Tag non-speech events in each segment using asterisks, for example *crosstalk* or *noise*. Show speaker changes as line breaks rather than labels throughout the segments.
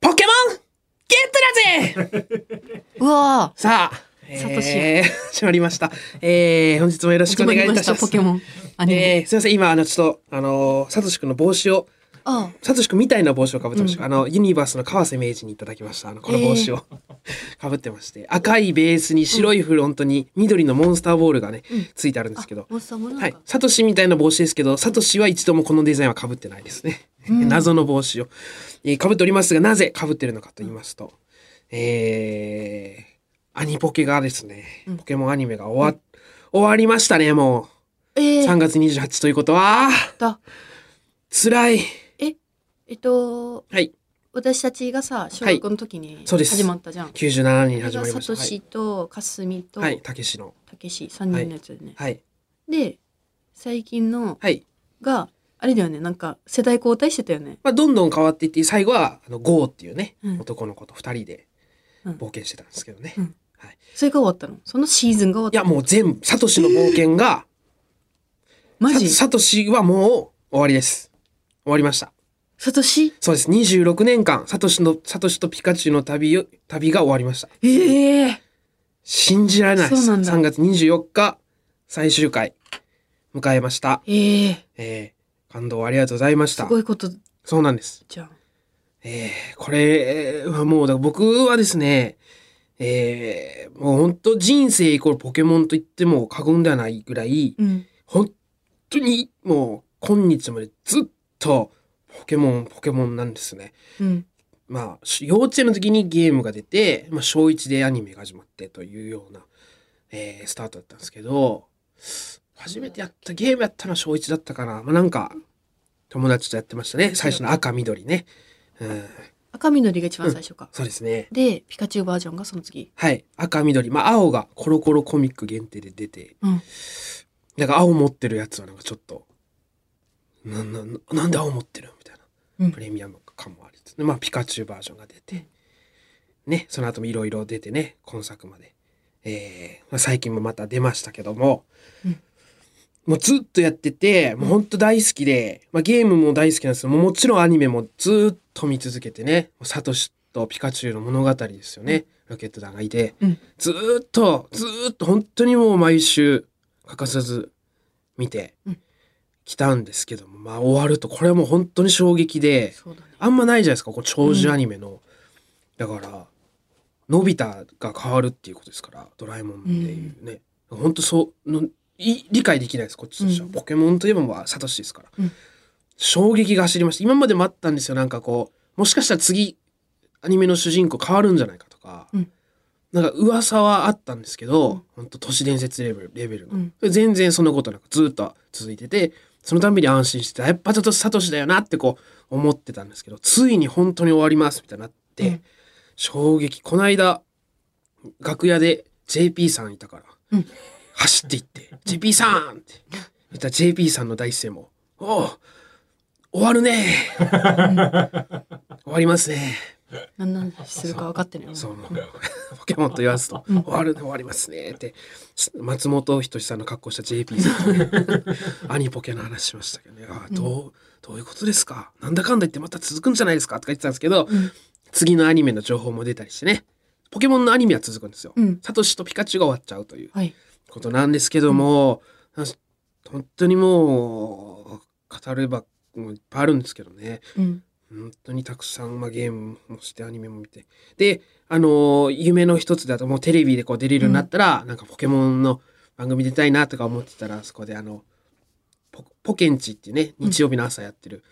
ポケモンゲットだぜ! *laughs*
うわ
さあ、
サトシ
えー、*laughs* 始まりました。えー、本日もよろしくお願いいたします。
ポケモン。
えー、すいません、今、あの、ちょっと、あのー、サトシ君の帽子を、
あ
サトシ君みたいな帽子をかぶってました。あの、ユニバースの川瀬明治にいただきました。あの、この帽子を、*laughs* かぶってまして、赤いベースに白いフロントに緑のモンスターボールがね、ついてあるんですけど、はい。サトシみたいな帽子ですけど、サトシは一度もこのデザインは被ってないですね。*laughs* 謎の帽子を、えー、被っておりますが、なぜ被ってるのかと言いますと、えー、アニポケがですね、ポケモンアニメが終わ、終わりましたね、もう。
えー、
3月28ということは、
だ
辛い。
ええっと
はい。
私たちがさ小学校の時に始まったじゃん、
97年に始まりました。
サトシとかすみと
はい。はい。たけしの。
たけし3人のやつでね、
はい。
で最近の
はい。
があれだよねなんか世代交代してたよね
まあ、どんどん変わっていって、最後は、あの、ゴーっていうね、
うん
男の子と二人で
うん
冒険してたんですけどね。
うん
はい。
それが終わったの？そのシーズンが終
いや、
わった
もう全部、サトシの冒険が、
マジ？
ササトシはもう終わりです。終わりました。
サトシ？
そうです。26年間、サトシの、サトシとピカチュウの旅を、旅が終わりました。
ええ
信じられないです。
そうなんだ
3月24日、最終回、迎えました。
ええ
えー、感動ありがとうございまし
す
た。
ごいこと
そうなんです。
じゃん
えー、これはもう、だから僕はですね、えー、もう本当人生イコールポケモンと言っても過言ではないぐらい、
うん
本当にもう今日までずっとポケモンポケモンなんですね。
うん。
まあし幼稚園の時にゲームが出て、まあ、小1でアニメが始まってというような、えースタートだったんですけど初めてやったゲームやったのは小1だったかな。まあなんか友達とやってましたね。最初の赤緑ね。うん、
赤緑が一番最初か、
そうですね。
でピカチュウバージョンがその次。
はい。赤緑。まあ青がコロコロコミック限定で出て。
うん。
なんか青持ってるやつはなんかちょっとななななんで青持ってるみたいな。
うん。
プレミアム感もありつつ。ね、まあ、ピカチュウバージョンが出て、ね、その後もいろいろ出てね、今作まで。えーまあ、最近もまた出ましたけども、
うん。
もうずっとやってて、もう本当大好きで、まあ、ゲームも大好きなんですけども、もちろんアニメもずっと見続けてね、サトシとピカチュウの物語ですよね、ロケット団がいて、
うん。
ずーっと、ずーっと本当にもう毎週欠かさず見て。
うん
きたんですけども、まあ終わるとこれはもう本当に衝撃で、
ね
あんまないじゃないですか、こう長寿アニメの。だから、のび太が変わるっていうことですから、ドラえもんっていうね。本当そうのい、理解できないです、こっちとしては。
うん
ポケモンといえばまあ、サトシですから。
うん
衝撃が走りました。今までもあったんですよ、なんかこう、もしかしたら次、アニメの主人公変わるんじゃないかとか、
うん
なんか噂はあったんですけど、
うん
本当都市伝説レベルレベルの、
うん
全然そんなことなくずっと続いててそのたんびに安心してやっぱちょっとサトシだよなってこう思ってたんですけどついに本当に終わりますみたいになって、
うん。
衝撃。この間楽屋で JP さんいたから、
うん。
走っていって「JP さん!」って言ったら JP さんの第一声も「おう終わるね *laughs* 終わりますね」
何の話するか分かってない
そうポケモンと言わずと、
うん。
終わる終わりますねって。松本人志さんの格好した JP さんと *laughs* アニポケの話しましたけどね。あどうどういうことですか？なんだかんだ言ってまた続くんじゃないですかとか言ってたんですけど、
うん。
次のアニメの情報も出たりしてね。ポケモンのアニメは続くんですよ、
うん。
サトシとピカチュウが終わっちゃうという
はい。
ことなんですけども、本当にもう語ればもういっぱいあるんですけどね。
うん
本当にたくさん、まあ、ゲームもしてアニメも見て。であのー夢の一つだともうテレビでこう出れるようになったら、なんかポケモンの番組出たいなとか思ってたらそこであのポポケンチっていうね日曜日の朝やってる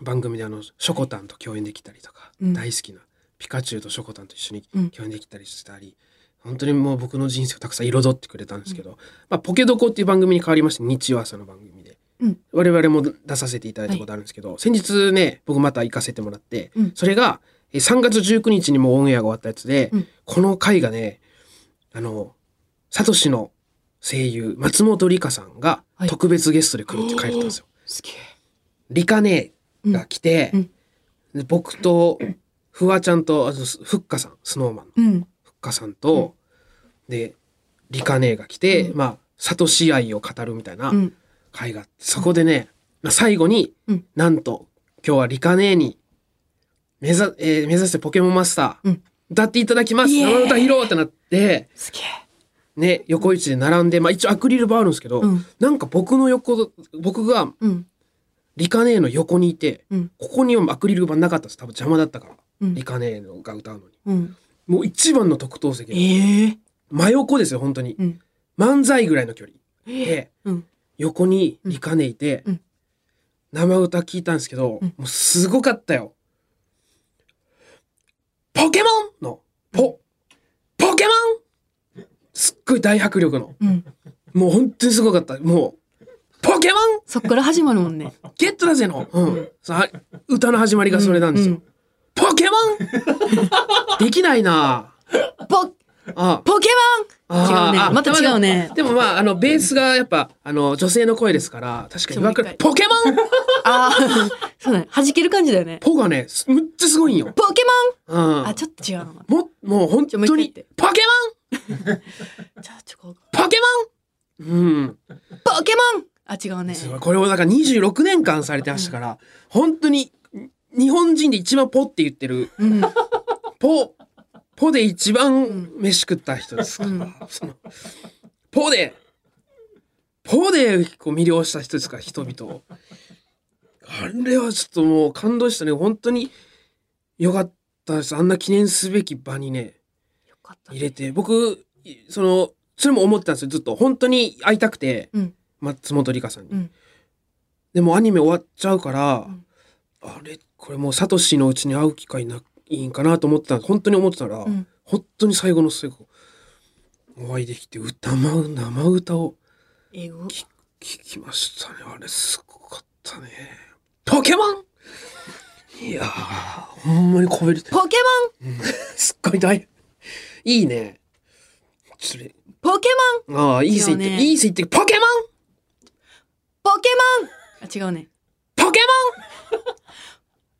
番組であのショコタンと共演できたりとか、
うん。
大好きなピカチュウとショコタンと一緒に
うん。
共演できたりしたり、本当にもう僕の人生をたくさん彩ってくれたんですけど、まあ、ポケドコっていう番組に変わりまして日曜朝の番組。で。
うん。
我々も出させていただいたことあるんですけど、先日ね僕また行かせてもらって、
うん。
それがえ3月19日にもうオンエアが終わったやつで、
うん。
この回がねあのサトシの声優松本里香さんが
はい。
特別ゲストで来るって書いてたんですよ。リカ姉が来て、僕とフワちゃんとあとフッカさんスノーマンの
うん。
フッカさんと、でリカ姉が来て、
うん。
まあサトシ愛を語るみたいな。
うん
会がそこでね、まあ、最後に、
うん
なんと今日はリカ姉に目指、えー目指してポケモンマスター、
うん
歌っていただきます生歌披露ってなって、
すげえ。
ね、横一で並んで、まあ一応アクリル板あるんですけど、
うん
なんか僕の横、僕が
うん。
リカネーの横にいて、
うん。
ここにはアクリル板なかったです。多分邪魔だったから。
うん
リカネーのが歌うのに。
うん。
もう一番の特等席。
ええ。
真横ですよ、本当に。
うん。
漫才ぐらいの距離。で、
うん。
横にリカネいて、
うん。
生歌聞いたんですけど、
うん。
もうすごかったよ。ポケモン！の、ポ、ポケモン！すっごい大迫力の。
うん。
もう本当にすごかった。もう、ポケモン！
そっから始まるもんね。
ゲットだぜの、うん、さ歌の始まりがそれなんですよ。
うん
ポケモン！*laughs* できないな。
ポ、
あ
ポケモン違うね
あ。
また違うね。
でもまあ、あの、ベースがやっぱ、あの、女性の声ですから、確かにわかポケモン？
ああ、*laughs* そうだね。弾ける感じだよね。
ポがね、すむっちゃすごいんよ。
ポケ
うん。
モンあ、ちょっと違うな。
も、もう本当にポケ
じゃあ、ちょ、
モン *laughs* ポケモン？うん。
ポケモンあ、違うね。
すごい。これをだから26年間されてましたから、本当に、日本人で一番ポって言ってる、
うん。
ポ、ポで一番
ん
飯食った人ですか？ら、
うん
そのポで、ポでこう魅了した人ですか？ら、人々を。あれはちょっともう感動したね。本当によかったです。あんな記念すべき場にね。入れて、僕、いその、それも思ってたんですよ、ずっと。本当に会いたくて、
うん。
松本里香さんに。
うん。
でもアニメ終わっちゃうから、
うん
あれこれもうサトシのうちに会う機会ないいんかなと思ってた本当に思ってたら、
うん。
本当に最後の最後お会いできて歌ま生歌を。聞きましたね。あれすごかったね。ポケモン！いやーほんまにこべる
ポケ
すっごい大いいね。それ。
モンポケモン！
ああいい線言って、
ね
いい線言ってポケモン！
ポケモン！あ、違うね。
ポケモン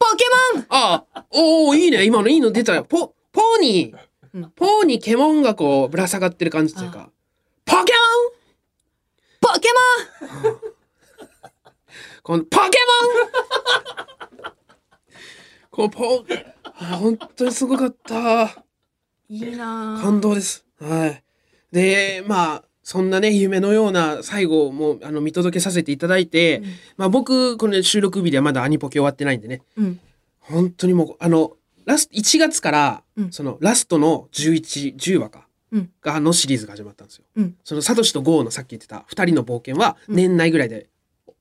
ポケモン
ああ、おおいいね。今のいいの出たよ。ポ、ポーに、
うん
ポーにケモンがこうぶら下がってる感じっていうか、ポケ
ポケ
モンこのポケモン *laughs* このポ、あ本当にすごかった。
モンいいなぁ
感動です。はい。で、まあ、そんなね、夢のような最後をもうあの見届けさせていただいて、
うん
まあ僕、この収録日ではまだアニポケ終わってないんでね、
うん。
本当にもう、あの、ラスト、1月から、
うん
そのラストの11、10話か、
うん
が、のシリーズが始まったんですよ。
うん。
その、サトシとゴーのさっき言ってた2人の冒険は、
うん
年内ぐらいで、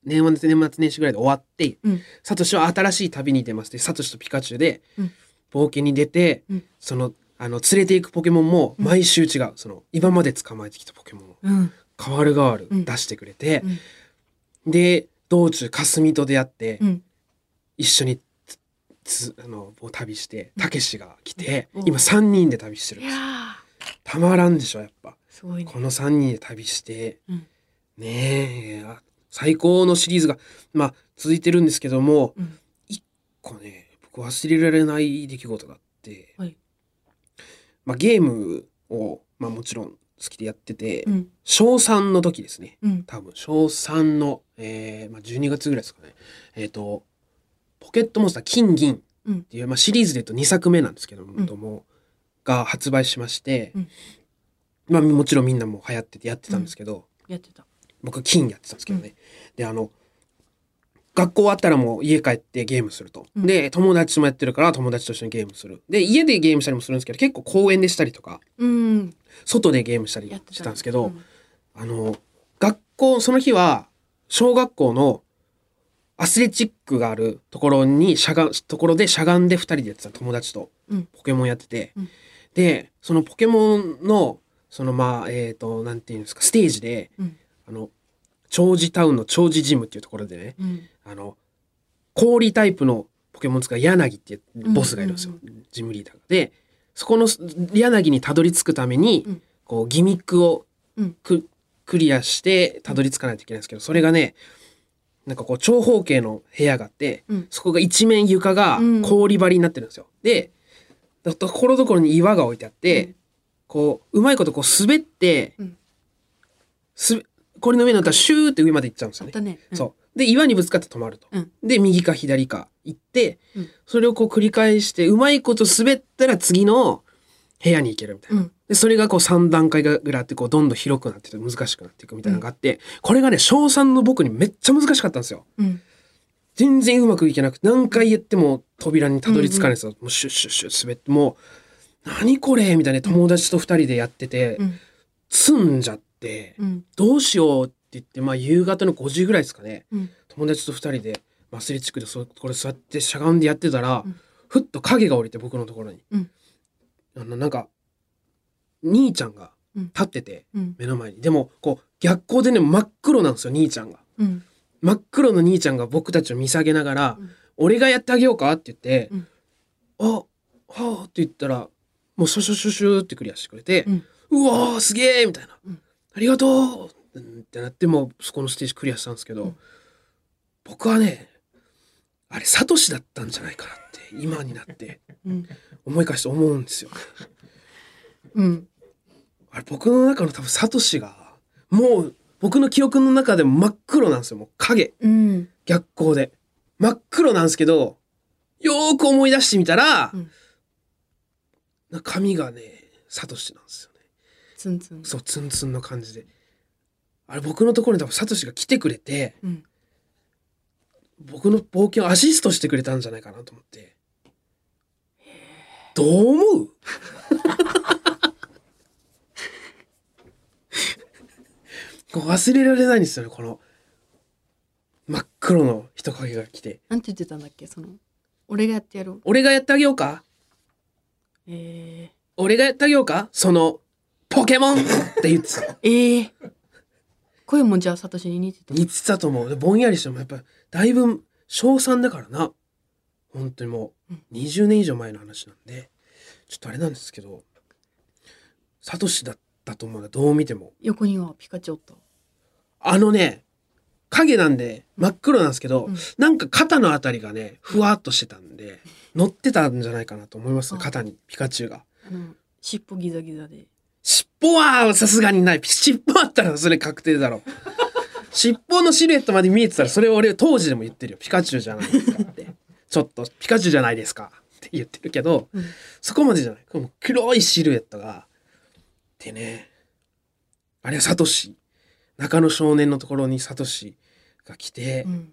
年末年末年始ぐらいで終わって、
うん。
サトシは新しい旅に出ますで、サトシとピカチュウで
うん、
冒険に出て、
うん
その、あの、連れていくポケモンも
うん
毎週違う。その、今まで捕まえてきたポケモンを、
うん。
変わる変わる
うん
出してくれて
う、ん。
で、道中、かすみと出会って、
うん。
一緒につつあの旅してたけしが来て、
うん
今3人で旅してる
いやー
たまらんでしょやっぱ
すごいね。
この3人で旅して、
うん
ねえあ最高のシリーズがまあ続いてるんですけども
うん。
一個ね僕忘れられない出来事があって、
はい
まあ、ゲームを、まあ、もちろん好きでやってて、
うん。
小3の時ですね。
うん。
多分小3の、えーまあ、12月ぐらいですかね。えっ、とポケットモンスター金銀
うん。
っていう、まあ、シリーズで言うと2作目なんですけども、が発売しまして、
うん。
まあもちろんみんなも流行っててやってたんですけど、
やってた。
僕金やってたんですけどね、であの学校終わったらもう家帰ってゲームすると、
うん
で友達ともやってるから友達と一緒にゲームするで家でゲームしたりもするんですけど結構公園でしたりとか
うん。
外でゲームしたり
やってた。
したんですけど、
うん
あの、学校、その日は、小学校のアスレチックがあるところにしゃが、ところでしゃがんで二人でやってた友達と
うん
ポケモンやってて、
うん
で、そのポケモンの、そのまあ、えっ、と、なんていうんですか、ステージで、
うん。
あの、長寿タウンの長寿ジムっていうところでね、
うん。
あの、氷タイプのポケモン使う柳っていうボスがいるんですよ、
うん
ジムリーダーが。で、そこの柳にたどり着くために、
うん
こう、ギミックを
うん。
ククリアしてたどり着かないといけないんですけどそれがねなんかこう長方形の部屋があって、
うん
そこが一面床が
うん
氷張りになってるんですよ。でところどころに岩が置いてあって、
うん
こううまいことこう滑って、
うん
す氷の上になったらシューって上まで行っちゃうんですよね。
ね。うん
そうで岩にぶつかって止まると。
うん。
で右か左か行って、
うん
それをこう繰り返して、うまいこと滑ったら次の部屋に行けるみたいな。
うん。
で、それがこう3段階ぐらいあって、こうどんどん広くなってて難しくなっていくみたいなのがあって、これがね、小3の僕にめっちゃ難しかったんですよ。
うん。
全然うまくいけなくて、何回言っても扉にたどり着かないんですよ。もうシュッシュッシュッ滑って、もう、何これみたいな友達と二人でやってて、
うん。
積んじゃって、
うん。
どうしようって言って、まあ夕方の5時ぐらいですかね。
うん。
友達と二人でアスレチックでそこれ座ってしゃがんでやってたら、
うん
ふっと影が降りて僕のところに、
うん
あのなんか兄ちゃんが
うん
立ってて
うん。
目の前にでもこう逆光でね真っ黒なんですよ兄ちゃんが
うん。
真っ黒の兄ちゃんが僕たちを見下げながら「
うん
俺がやってあげようか?」って言って
うん「
あはあ」って言ったらもうシュシュシュシュってクリアしてくれて
うん「
うわーすげえ!」みたいな
うん「
ありがとう!」ってなってもうそこのステージクリアしたんですけど、
うん
僕はねあれサトシだったんじゃないかなって今になって
うん。
思い返して思うんですよ。
うん。
あれ僕の中の多分サトシがもう僕の記憶の中でも真っ黒なんですよもう影
うん。
逆光で真っ黒なんですけどよーく思い出してみたら、
うん
な髪がねサトシなんですよね
ツンツン。
そうツンツンの感じで。あれ僕のところに多分サトシが来てくれて
うん。
僕の冒険をアシストしてくれたんじゃないかなと思って。どう思う？*laughs* 忘れられないんですよねこの真っ黒の人影が来て。
なんて言ってたんだっけ？その、俺がやってやろう。
俺がやってあげようか？
え
俺がやってあげようか？そのポケモンって言ってた
ー。ええー。声もじゃあ、サトシに似てた。
似てたと思う。でぼんやりしてもやっぱだいぶ小3だからな。本当にもう
うん。
20年以上前の話なんで。ちょっとあれなんですけど。サトシだったと思うな。どう見ても。
横にはピカチュウおった。
あのね影なんで真っ黒なんですけど、
うん。
なんか肩のあたりがねふわっとしてたんで *laughs* 乗ってたんじゃないかなと思います
あ。
肩にピカチュウが。
あの、尻尾ギザギザで。
尻尾はさすがにない。尻尾あったらそれ確定だろ。尻尾のシルエットまで見えてたらそれは俺当時でも言ってるよ。ピカチュウじゃないですかって。ちょっとピカチュウじゃないですか。って言ってるけど
うん。
そこまでじゃない。この黒いシルエットが。でねあれはサトシ。中野少年のところにサトシが来て、
うん。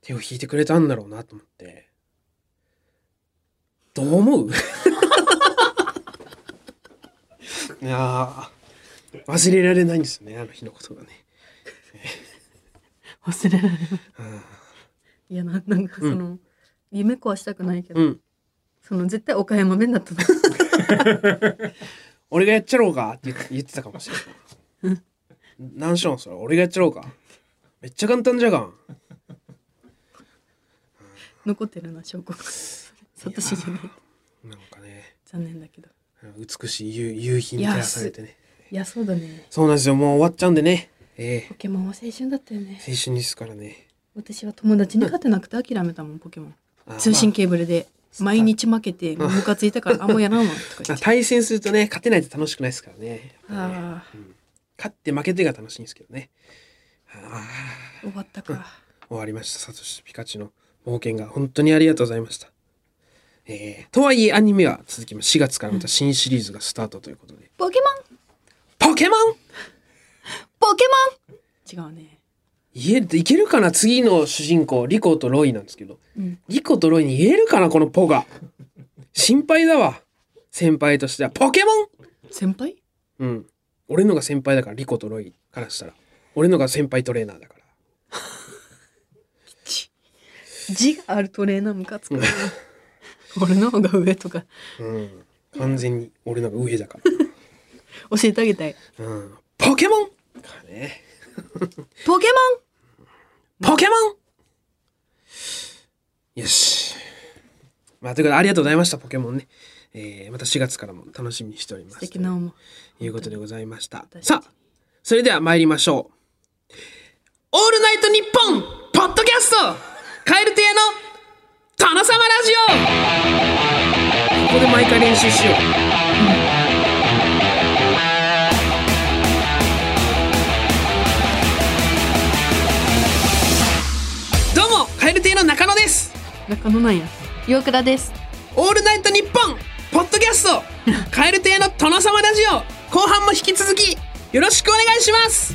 手を引いてくれたんだろうなと思って。どう思う？いやー忘れられないんですよねあの日のことがね、*laughs*
忘れられない。
うん
いや、ななんかその、夢壊したくないけど、
うん
その絶対岡山弁だったの。*laughs*
俺がやっちゃろうかって言ってたかもしれない何しょんそれ俺がやっちゃろうかめっちゃ簡単じゃがん
残ってるな、証拠が。サトシじゃない。
なんかね
残念だけど。
美しい夕夕日に照らされてね。
いや、そうだね。
そうなんですよ。もう終わっちゃうんでね。え
ポケモンは青春だったよね。
え。青春ですからね。
私は友達に勝てなくて諦めたもん、ポケモン。通信ケーブルで。毎日負けて、ムカついたから、あ、もうやらんわ、*laughs* とか
まあ
言って。
対戦するとね勝てないと楽しくないですからね。
ああ、
勝って負けてが楽しいんですけどね。あ
終わったか。
ー終わりました。サトシピカチュウの冒険が。本当にありがとうございましたえー、とはいえアニメは続きます。4月からまた新シリーズがスタートということで、
ポケモン？
ポケモン？
ポケモン？違うね。
言えるいけるかな？次の主人公リコとロイなんですけど。
うん。
リコとロイに言えるかなこのポが？心配だわ。先輩としては。ポケモン？
先輩？
うん。俺のが先輩だからリコとロイからしたら。俺のが先輩トレーナーだから。*laughs*
字があるトレーナームカつくな。*laughs* *laughs* 俺の方が上とか
うん完全に俺のが上だから *laughs*
教えてあげたい。
うんポケモンかね
ポケモン？
ポケモンよし。まあ、ということでありがとうございました、ポケモンね。えー、また4月からも楽しみにしております。
素敵な思い。
ということでございました。
私
さあ、それでは参りましょう。オールナイトニッポンポッドキャストカエル亭の殿様ラジオ。ここで毎回練習しよう。どうも、カエル亭の中野です。
中野なんや。岩倉です。
オールナイトニッポンポッドキャスト。*laughs* カエル亭の殿様ラジオ。後半も引き続きよろしくお願いします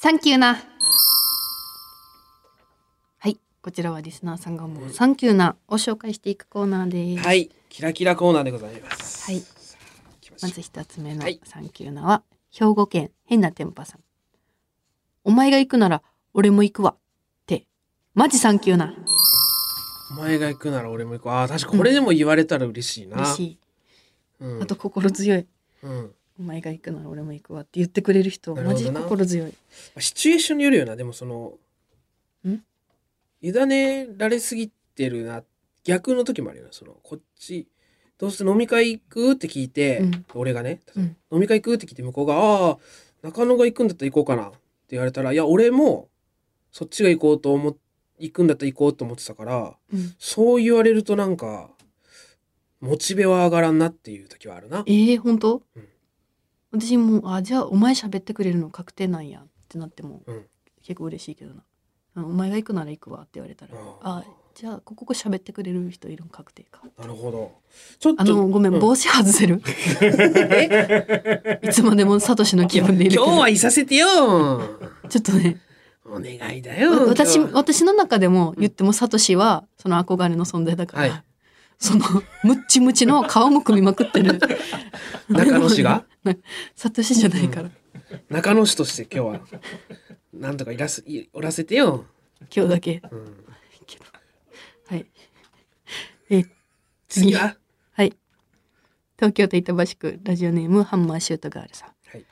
サンキューな。はいこちらはリスナーさんがもうサンキューなを紹介していくコーナーです。
はいキラキラコーナーでございます。
はい。
来ま
ず一つ目の
はい。
サンキューなは、兵庫県変なテンパさん。お前が行くなら俺も行くわ。って、マジサンキューな。
お前が行くなら俺も行く。ああ確かこれでも言われたら嬉しいな、
嬉しい。
うん。
あと心強い。
うん、
お前が行くなら俺も行くわって言ってくれる人、マジ心強い。
シチュエーションによるよなでもその
ん？
委ねられすぎてるな逆の時もあるよなそのこっちどうせ飲み会行くって聞いて、
うん。
俺がね、
うん。
飲み会行くって聞いて向こうが「ああ中野が行くんだったら行こうかな」って言われたら「いや俺もそっちが行こうと思っ行くんだったら行こうと思ってたから
うん、
そう言われるとなんかモチベは上がらんなっていう時はあるな。
え。ー、本当、
うん
私も、あ、じゃあお前喋ってくれるの確定なんやってなっても、
うん
結構嬉しいけどな。あお前が行くなら行くわって言われたら、
あ
あ、じゃあここ喋ってくれる人いるの確定か。
なるほど。ちょっと
あの、ごめん、
う
帽子外せる？*laughs* いつまでもサトシの気分でいる
今日はいさせてよ。
ちょっとね、
お願いだよ。
私、私の中でも言ってもサトシは、その憧れの存在だから、
はい
その、ムッチムチの顔も組みまくってる。
中野氏が？*laughs*
サトシじゃないから、
中野市として今日はなんとかいらすいおらせてよ。
今日だけ。
うん、
はい。え、次
次は？
はい。東京都板橋区ラジオネームハンマーシュートガールさん。
はい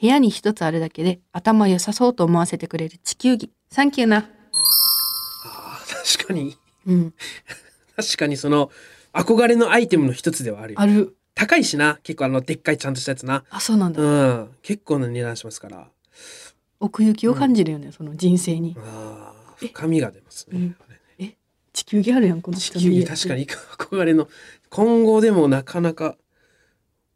部屋に一つあるだけで頭良さそうと思わせてくれる地球儀。サンキューな。
あー確かに
うん。*laughs*
確かにその憧れのアイテムの一つではあるよ
ある。
高いしな結構あのでっかいちゃんとしたやつな。
あ、そうなんだ。
うん結構な値段しますから。
奥行きを感じるよね、その人生に。
あー深みが出ますね。
うん地球儀あるやん、この人
地球儀確かに憧れの今後でもなかなか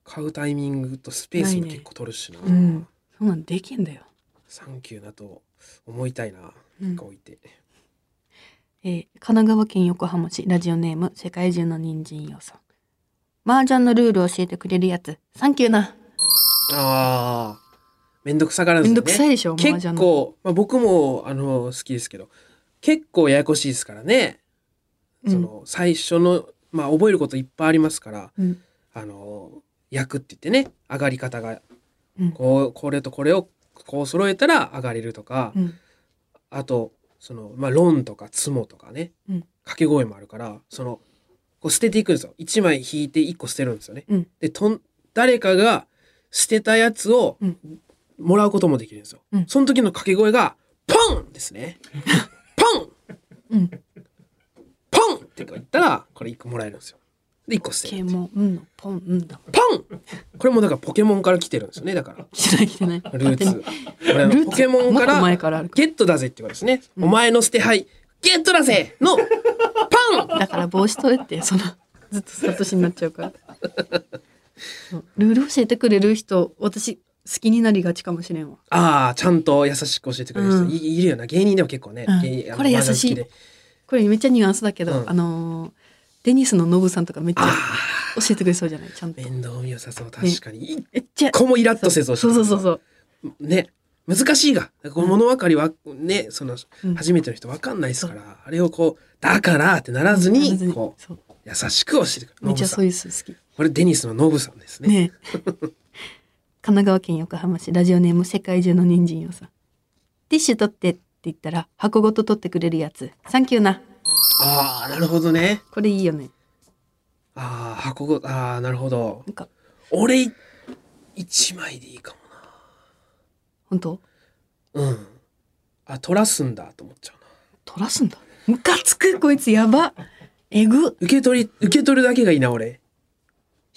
買うタイミングとスペースも結構取るしな。
うん。そんなんできんだよ。
サンキューだと思いたいな。
うん
置いて。
えー神奈川県横浜市ラジオネーム世界中の人参要素。麻雀のルールを教えてくれるやつ。サンキューな。
ああ。めんどくさがらずに、ね。
めんどくさいでしょ麻
結構、まあ、僕もあの好きですけど結構ややこしいですからね。
うん
その最初のまあ覚えることいっぱいありますから
うん。
あの役って言ってね上がり方が
うん
こうこれとこれをこう揃えたら上がれるとか、
うん。
あとそのまあ論とかツモとかね、
うん
掛け声もあるからそのこう捨てていくんですよ1枚引いて1個捨てるんですよね。
うん。
でとん誰かが捨てたやつを
うん
もらうこともできるんですよ。
うん
その時の掛け声がポンですね。*laughs* ポン
うん。
ポンって言ったらこれ1個もらえるんですよ。で1個捨てる。
ケモンのポンうんだ。
ポンこれもだからポケモンから来てるんですよねだから。
来てない来てない。
ルーツ。これ
ルーツ
ポケモンからゲットだぜってことですね。お前の捨て牌ゲットだぜのポン
ら。だから帽子取れって、その、ずっとサトシになっちゃうから。ルール教えてくれる人、私、好きになりがちかもしれんわ。
ああちゃんと優しく教えてくれる人、
うん
いいるよな芸人でも結構ね、
うんこれ優しいこれめっちゃニュアンスだけど、
うん
あのーデニスのノブさんとかめっちゃ
あ
教えてくれそうじゃない？ちゃんと
あ。面倒見よさそう確かに、一
めっちゃ。
個もイラッとせず教えて
そうそうそうそう。
ね難しいがこの物分かりはねその
うん
初めての人分かんないですから、あれをこうだからってならずにこう優しく教えてくれる
めっちゃそういう人好き。
これデニスのノブさんですね *laughs*
神奈川県横浜市ラジオネーム世界中の人参よさん。ティッシュ取ってって言ったら箱ごと取ってくれるやつ。サンキューな。
ああなるほどね。
これいいよね。
ああ箱ごああなるほど。
なんか。
俺一枚でいいか
本当？
もなうん。あ取らすんだと思っちゃうな。
取らすんだ。ムカつく。こいつやば。えぐ。
受け取り受け取るだけがいいな俺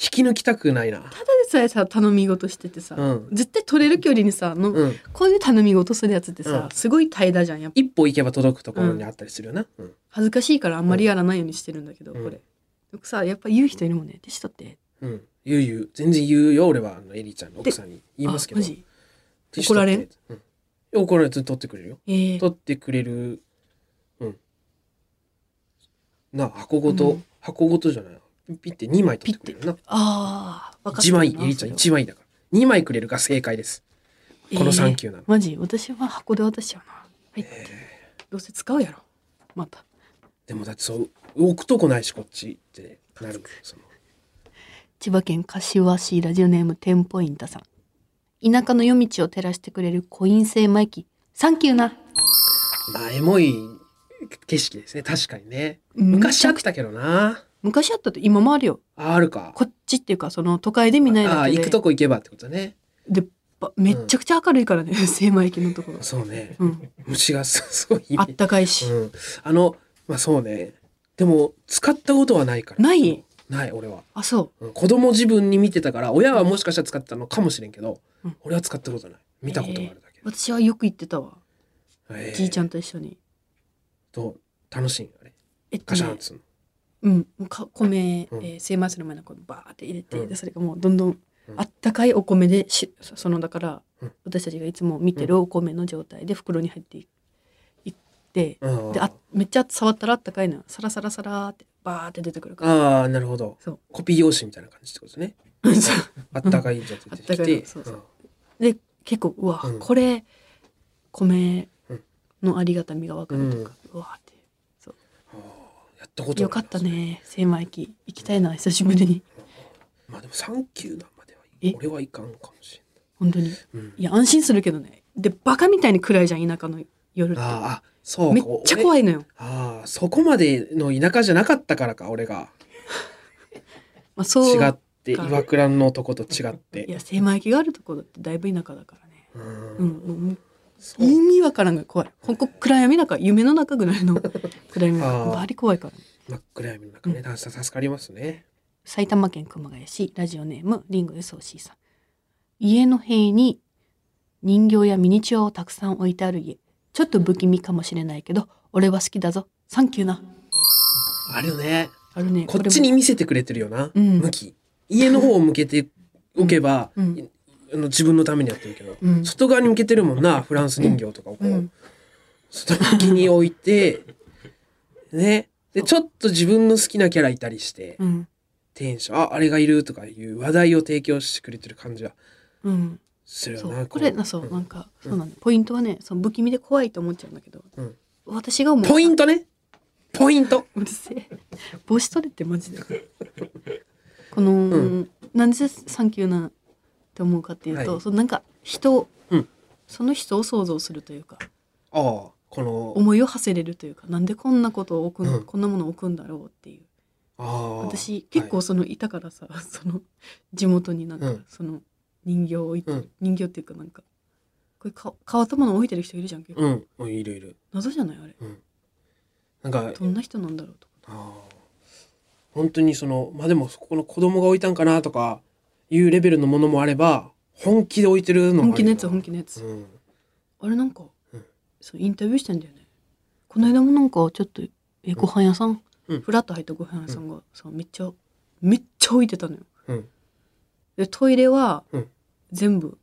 引き抜きたくないな。
ただでさえさ頼み事しててさ、
うん。
絶対取れる距離にさの、
うん。
こういう頼み事するやつってさ、
うん。
すごい怠惰じゃんやっぱ。
一歩行けば届くところにあったりするよな、うん。
恥ずかしいからあんまりやらないようにしてるんだけど、
うん。
これ。さやっぱ言う人いるもんね。手下って。
うん、言う言う。全然言うよ俺はあのエリちゃんの奥さんに言いますけど。
怒られん？
怒られず取ってくれるよ。
えー、
取ってくれるうん。な箱ごと、
うん。
箱ごとじゃない？ピッて2枚取って。くれるな。
ああ分かった。
1
な
枚エリちゃん1枚だから。2枚くれるが正解です。この3級なの、
マジ？私は箱で渡しちゃうな。はいって、どうせ使うやろ。また。
でもだってそう置くとこないしこっちってなる
千葉県柏市ラジオネームテンポインタさん。田舎の夜道を照らしてくれるコイン製マイキサンキューな。
まあエモい景色ですね。確かにね。
うん
昔あったけどな
昔あったって今もあるよ。
ああるか。
こっちっていうかその都会で見ない
ああ
だけで。
行くとこ行けばってことね。
でばめっちゃくちゃ明るいからね、精米機のところ、
そうね。
うん、
虫がすすごい
あったかいし、
うん、あのまあそうね。でも使ったことはないから。
ない？
ない俺は、
あそ
う。ん。子供自分に見てたから親はもしかしたら使ってたのかもしれんけど、
うん。
俺は使ったことない。見たことがあるだけ。
う、私はよく行ってたわ、
えー。
じいちゃんと一緒に。
と楽しいあれ
えっとね
ガシャンつんの
うん。か米、
うん。
えー精米する前のこのバーって入れて、
うん。
でそれがもうどんどん
うん。
あったかいお米でしそのだから、
うん。
私たちがいつも見てるお米の状態で袋に入っていいって、
うん
であめっちゃ触ったらあったかいのよ。サラサラサラーってバーって出てくるから。
ああなるほど。
そう。
コピー用紙みたいな感じってことね。*laughs*
そう。
あったかいじゃ出てきて。
そうそう。で結構うわ、
うん。
これ米のありがたみが分かるとか、うわってそう
やったことない
よかったね。精米機。行きたいな。久しぶりに。
まあでも3級なんまでは俺はいかんかもし
本当に？
うん、
いや安心するけどね。でバカみたいに暗いじゃん田舎の夜って。
あーあそうか。
めっちゃ怖いのよ、
ああそこまでの田舎じゃなかったからか俺が。*laughs*
まあ、そう
違って
か
岩倉のとこと違っ
い
て
や精米機があるところってだいぶ田舎だからね。
う
うんん、うん、意味わからんが怖い。ほんこ暗闇だから夢の中ぐらいの *laughs* 暗闇。だ
あー。
バリ怖いから。
真っ暗闇の中ね、助助かりますね。
埼玉県熊谷市ラジオネームリンゴでソーシーさん。家の塀に人形やミニチュアをたくさん置いてある家。ちょっと不気味かもしれないけど俺は好きだぞ。サンキューな。
あるよね。
あるね。
こっちに見せてくれてるよな、
うん。
向き。家の方を向けておけば、
うん
あの自分のためにやってるけど、
うん。
外側に向けてるもんなフランス人形とかをこう、
うん。
外向きに置いてね。でちょっと自分の好きなキャラいたりして、
うん。
テンションああれがいるとかいう話題を提供してくれてる感じは
うん。
するよな
そう。これなそうなんかそうなんだ。ポイントはねその不気味で怖いと思っちゃうんだけど
うん。
私が思う。
ポイントね。ポイント。
うるせえ。帽子取れってマジで。*laughs* この、なんでサンキューなって思うかっていうと、
はい。
そのなんか人を、
うん。
その人を想像するというか
ああこの
思いを馳せれるというかなんでこんなことを置くん、
うん。
こんなものを置くんだろうっていう。
ああ
私結構そのいたからさ、その地元になんか、
うん。
その人形を置いてる、
うん。
人形っていうかなんかこれか変わったもの置いてる人いるじゃん結構、
うん、うん、いるいる。
謎じゃないあれ。
なんか
どんな人なんだろうとか。
ああ。本当にそのまあでもそこの子供が置いたんかなとかいうレベルのものもあれば本気で置いてるのもあるよ
本気のやつ本気のやつ、
うん。
あれなんか、
うん。
そうインタビューしてんだよね。この間もなんかちょっとえご飯屋さん、
うん。
フラッと入ったご飯屋さんがさめっちゃめっちゃ置いてたのよ。
うん。
でトイレは
うん。
全部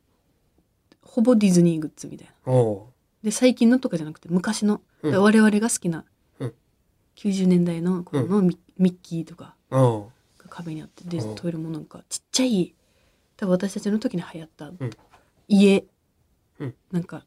ほぼディズニーグッズみたいな。
お
で最近のとかじゃなくて昔の、
うん。
で我々が好きな、
うん。
90年代の頃のミ,、ミッキーとかが壁にあってで
う。ん
トイレもなんかちっちゃい多分私たちの時に流行った、
ん。
家、
うん。
なんか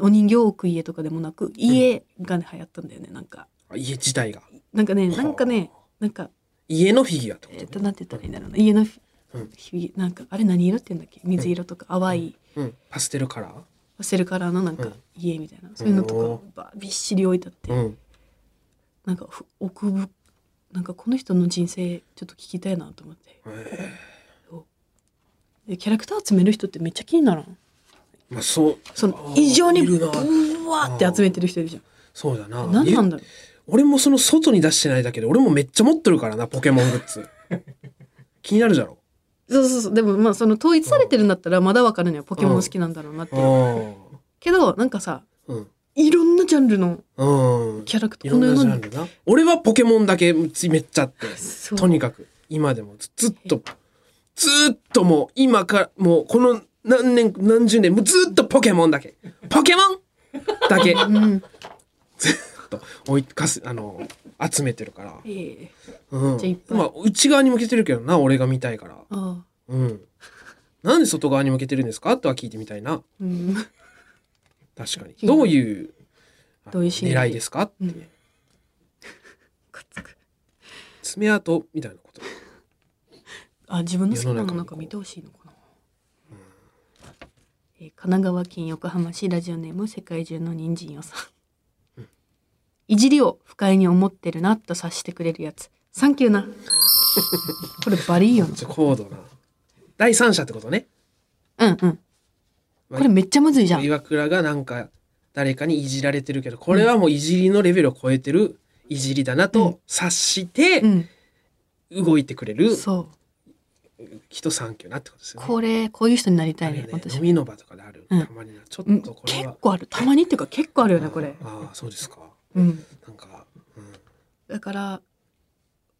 お人形を置く家とかでもなく家がね流行ったんだよねなんか。
う家自体が。
なんかねなんかねなんか
家のフィギュアって
えっ、
こと
なんて言ったらいいんだろうな。家のフィ、
うん。
フィなんかあれ何色って言うんだっけ？水色とか淡い。
うん。パステルカラー？
パステルカラーのなんか
うん。
家みたいな、そういうのとかばびっしり置いてあって、
うん。
なんかふ奥ぶなんかこの人の人生ちょっと聞きたいなと思って。
え
でキャラクター集める人ってめっちゃ気にならん？
ーまあそう
その異常にブワーって集めてる人いるじゃん。
そうだな
何なんだろう？
俺もその外に出してないだけで俺もめっちゃ持ってるからなポケモングッズ。*laughs* 気になるじゃろ。
そうそうそう。でもまあその統一されてるんだったらまだわかるのよ。ポケモン好きなんだろうなって。いう
う
けどなんかさ
ん。
いろんなジャンルの
うん。
キャラクタ
いろん
この世の
ジャンルな。俺はポケモンだけめっちゃあって。*laughs* とにかく今でもずずっとずっともう今からもうこの何年何十年もうずっとポケモンだけ。ポケモンだけ。
うん
と置いかすあの集めてるから、
ええ。
うん。
じゃあいっぱい。
まあ内側に向けてるけどな俺が見たいから。
ああ
うん。なんで外側に向けてるんですか？とは聞いてみたいな。
うん。
確かに。どういうあの
どういう
狙いですか？って、
うん。
爪痕みたいなこと
あ自分の好きな
世の
なんか見てほしいのかな、えー神奈川県横浜市ラジオネーム世界中の人参よさん、いじりを不快に思ってるなと察してくれるやつ。サンキューな。*laughs* これバリいいよな
ちょ高度な。第三者ってことね。
うんうん。これめっちゃむずいじゃん。
岩倉がなんか誰かにいじられてるけどこれはもういじりのレベルを超えてるいじりだなと察して
うん。
動いてくれる。
そう
人サンキューなってことですよね。
これこういう人になりたい
ね。
ね私
飲みの場とかである、
うん。
たまになちょ
うん
っとこれは、
結構ある。たまにっていうか結構あるよねこれ。
ああそうですか。
うん。
なんか、うん、
だから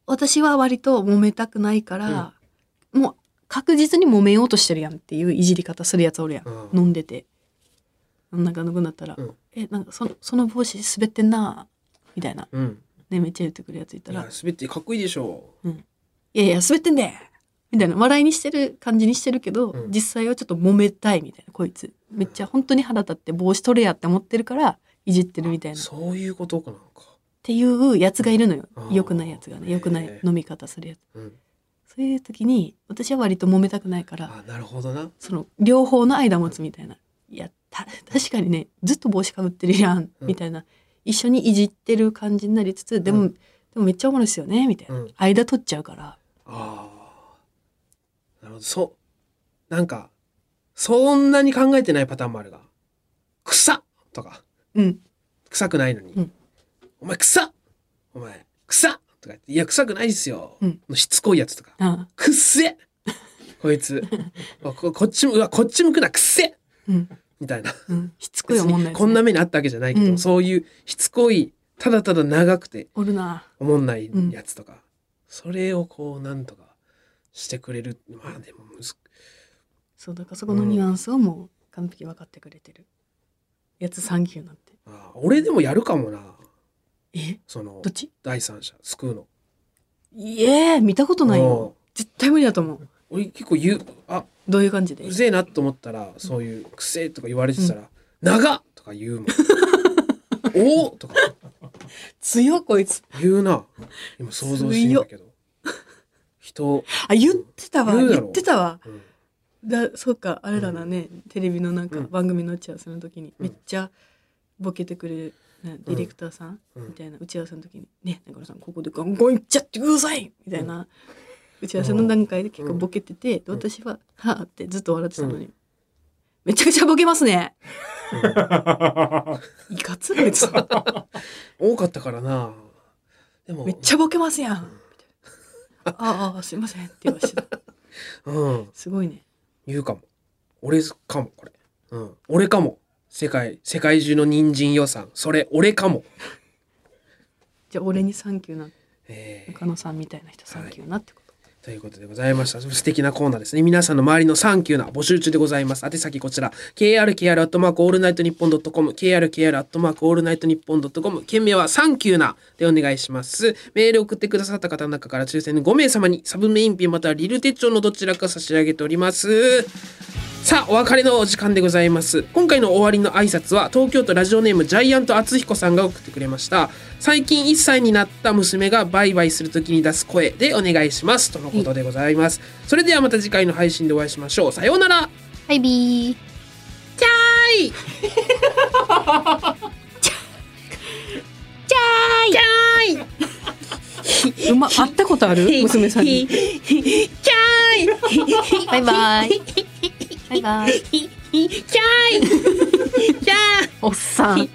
私は割と揉めたくないから、もう確実に揉めようとしてるやんっていういじり方するやつおるやん、
うん。
飲んでて。なんか飲くなったら「
うん。
えなんかそのその帽子滑ってんな」みたいな、
うん、
ね、めっちゃ言ってくるやついたら。
滑ってかっこいいでしょ「
いやいや滑ってんで!」みたいな笑いにしてる感じにしてるけど、
うん。
実際はちょっと揉めたいみたいなこいつ。めっちゃ本当に腹立って帽子取れやって思ってるからいじってるみたいな。っ
そういうことかなんか、
ていうやつがいるのよ。良くないやつがね良くない飲み方するやつ。
うん、
そういう時に私は割と揉めたくないから
あなるほどな。
その両方の間持つみたいな。いやた確かにねずっと帽子かぶってるやん、
うん。
みたいな。一緒にいじってる感じになりつつでも、
うん。
でもめっちゃおもろいですよねみたいな、
うん。
間取っちゃうから。
ああそうなんかそんなに考えてないパターンもあるが「草!」とか。
うん。
臭くないのに「
うん。
お前臭っ！お前臭っ!」とか。言って「いや臭くないですよ」
うん。
のしつこいやつとか。
あ「
くっせ!」こいつ。*laughs* こここっちもうわこっち向くなくっせ
うん。
みたいな。
うん。しつこいもんない
こんな目にあったわけじゃないけど、
うん。
そういうしつこいただただ長くて
おるな。
おもんないやつとか、それをこうなんとかしてくれる。まあでもむず
そうだからそこのニュアンスをもう完璧分かってくれてる。やつサンキューなんて。
あ俺でもやるかもな。
え？
その
どっち？
第三者救うの。
いえ見たことないよ。絶対無理だと思う。
俺結構言うあ
どういう感じで？
うぜえなと思ったらそういう「くせえ」とか言われてたら「長っ!」とか言うもん「*laughs* おお!」とか。
強っこいつ。
言うな。今想像してんだけど人、
あ言ってたわ。
言
ってたわ。
うん。
だそうかあれらだね、テレビのなんか
うん。
番組の打ち合わせの時に
うん。
めっちゃボケてくれる、ねディレクターさん、
うん。
みたいな打ち合わせの時に「ね中野さんここでガンガンいっちゃってください!」みたいな、打ち合わせの段階で結構ボケてて、で私は「はあ」ってずっと笑ってたのに、めちゃくちゃボケますね。いかつこいつ。*laughs*
多かったからな。でも。
めっちゃボケますやんああすいませんって言わしてた。
うん。
すごいね。
言うかも。俺かもこれ。うん。俺かも。世界世界中の人参予算。それ俺かも。
じゃあ俺にサンキューな
えー。
中野さんみたいな人サンキューなってこと、
ということでございました。素敵なコーナーですね。皆さんの周りのサンキューな募集中でございます。宛先こちら。krkr アットマークオールナイトニッポンドットコム。krkr アットマークオールナイトニッポンドットコム。件名はサンキューなでお願いします。メール送ってくださった方の中から抽選で5名様にサブメインピンまたはリル手帳のどちらか差し上げております。さあ、お別れのお時間でございます。今回の終わりの挨拶は、東京都ラジオネームジャイアント厚彦さんが送ってくれました。最近1歳になった娘がバイバイするときに出す声でお願いします。とのことでございます。それではまた次回の配信でお会いしましょう。さようなら
バイビー
はいじゃーいじゃーい
うま会ったことある？*laughs* 娘さんにバイバイバイバイ。*laughs*
キャーイ。キャー
おっさん